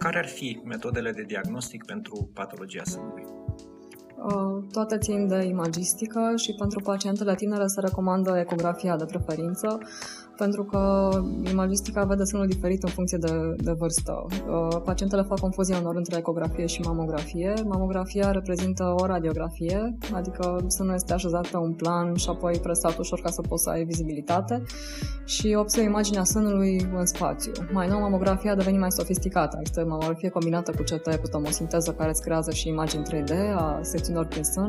care ar fi metodele de diagnostic pentru patologia sânului? Uh, toate țin de imagistică și pentru pacientele tinere se recomandă ecografia de preferință, pentru că imagistica vede sânul diferit în funcție de, de vârstă. Uh, pacientele fac confuzia unor între ecografie și mamografie. Mamografia reprezintă o radiografie, adică sânul este așezat pe un plan și apoi presat ușor ca să poți să ai vizibilitate și obții imaginea sânului în spațiu. Mai nou, mamografia a devenit mai sofisticată. Este mamografie combinată cu CT, cu tomosinteză, care îți creează și imagini 3D a secțiunilor prin sân.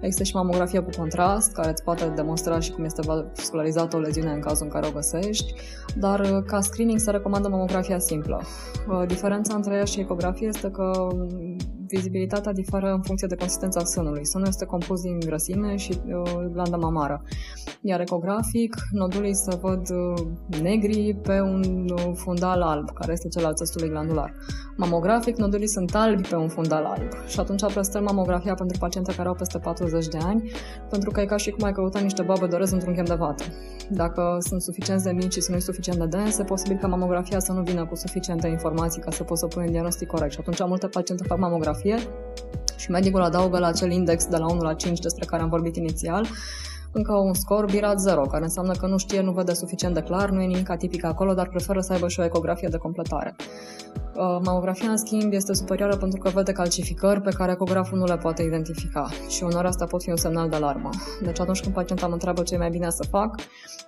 Există și mamografie cu contrast, care îți poate demonstra și cum este vascularizată o leziune în cazul în care o găsești, dar uh, ca screening se recomandă mamografia simplă. Uh, diferența între ea și ecografie este că vizibilitatea diferă în funcție de consistența sânului. Sânul este compus din grăsime și uh, glandă mamară. Iar ecografic, nodulii se văd uh, negri pe un uh, fundal alb, care este cel al țesului glandular. Mamografic, nodulii sunt albi pe un fundal alb. Și atunci prestăm mamografia pentru paciente care au peste 40 de ani, pentru că e ca și cum ai căuta niște babe dorez într-un chem de vată. Dacă sunt suficient de mici și sunt suficient de dense, e posibil ca mamografia să nu vină cu suficiente informații ca să poți să pui un diagnostic corect. Și atunci multe paciente fac mamografie și medicul adaugă la acel index de la 1 la 5 despre care am vorbit inițial încă un scor birat 0, care înseamnă că nu știe, nu vede suficient de clar, nu e nimic atipic acolo, dar preferă să aibă și o ecografie de completare. Uh, mamografia, în schimb, este superioară pentru că vede calcificări pe care ecograful nu le poate identifica și unor asta pot fi un semnal de alarmă. Deci atunci când pacienta mă întreabă ce e mai bine să fac,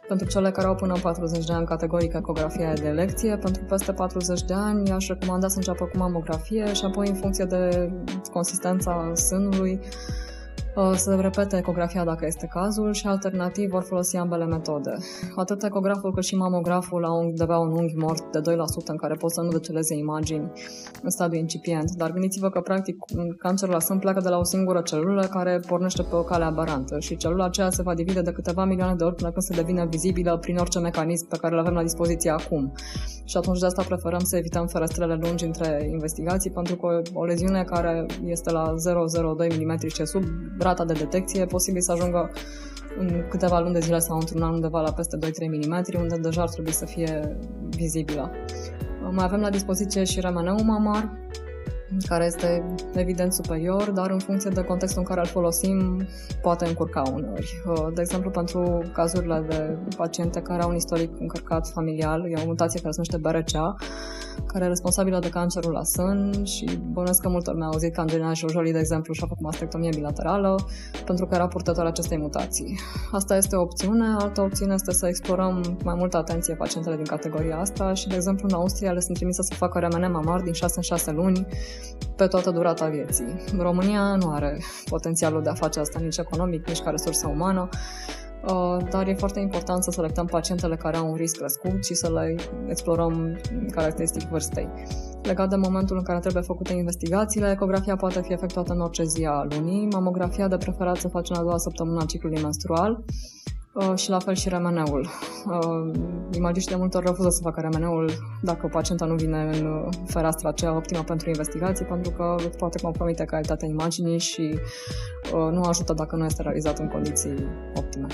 pentru cele care au până în 40 de ani categorică ecografia e de elecție, pentru peste 40 de ani aș recomanda să înceapă cu mamografie și apoi în funcție de consistența sânului Uh, să repete ecografia dacă este cazul și alternativ vor folosi ambele metode. Atât ecograful cât și mamograful au undeva un unghi mort de 2% în care pot să nu deceleze imagini în stadiu incipient. Dar gândiți-vă că practic cancerul la sân pleacă de la o singură celulă care pornește pe o cale aberantă și celula aceea se va divide de câteva milioane de ori până când se devine vizibilă prin orice mecanism pe care îl avem la dispoziție acum. Și atunci de asta preferăm să evităm ferestrele lungi între investigații pentru că o leziune care este la 0,02 mm și sub rata de detecție e posibil să ajungă în câteva luni de zile sau într-un an undeva la peste 2-3 mm, unde deja ar trebui să fie vizibilă. Mai avem la dispoziție și remeneul mamar, care este evident superior, dar în funcție de contextul în care îl folosim, poate încurca uneori. De exemplu, pentru cazurile de paciente care au un istoric încărcat familial, e o mutație care se numește BRCA, care e responsabilă de cancerul la sân și bănuiesc că multor mi-au auzit că Angelina Jolie, de exemplu, și-a făcut mastectomie bilaterală pentru că era purtător acestei mutații. Asta este o opțiune. Altă opțiune este să explorăm mai multă atenție pacientele din categoria asta și, de exemplu, în Austria le sunt trimise să facă remene mamar din 6 în 6 luni pe toată durata vieții. România nu are potențialul de a face asta nici economic, nici ca resursă umană Uh, dar e foarte important să selectăm pacientele care au un risc crescut și să le explorăm caracteristic vârstei. Legat de momentul în care trebuie făcute investigațiile, ecografia poate fi efectuată în orice zi a lunii, mamografia de preferat se face în a doua săptămână a ciclului menstrual, Uh, și la fel și remeneul. Uh, imagiștii de multe ori refuză să facă remeneul dacă pacienta nu vine în uh, fereastra aceea optimă pentru investigații, pentru că poate compromite calitatea imaginii și nu ajută dacă nu este realizat în condiții optime.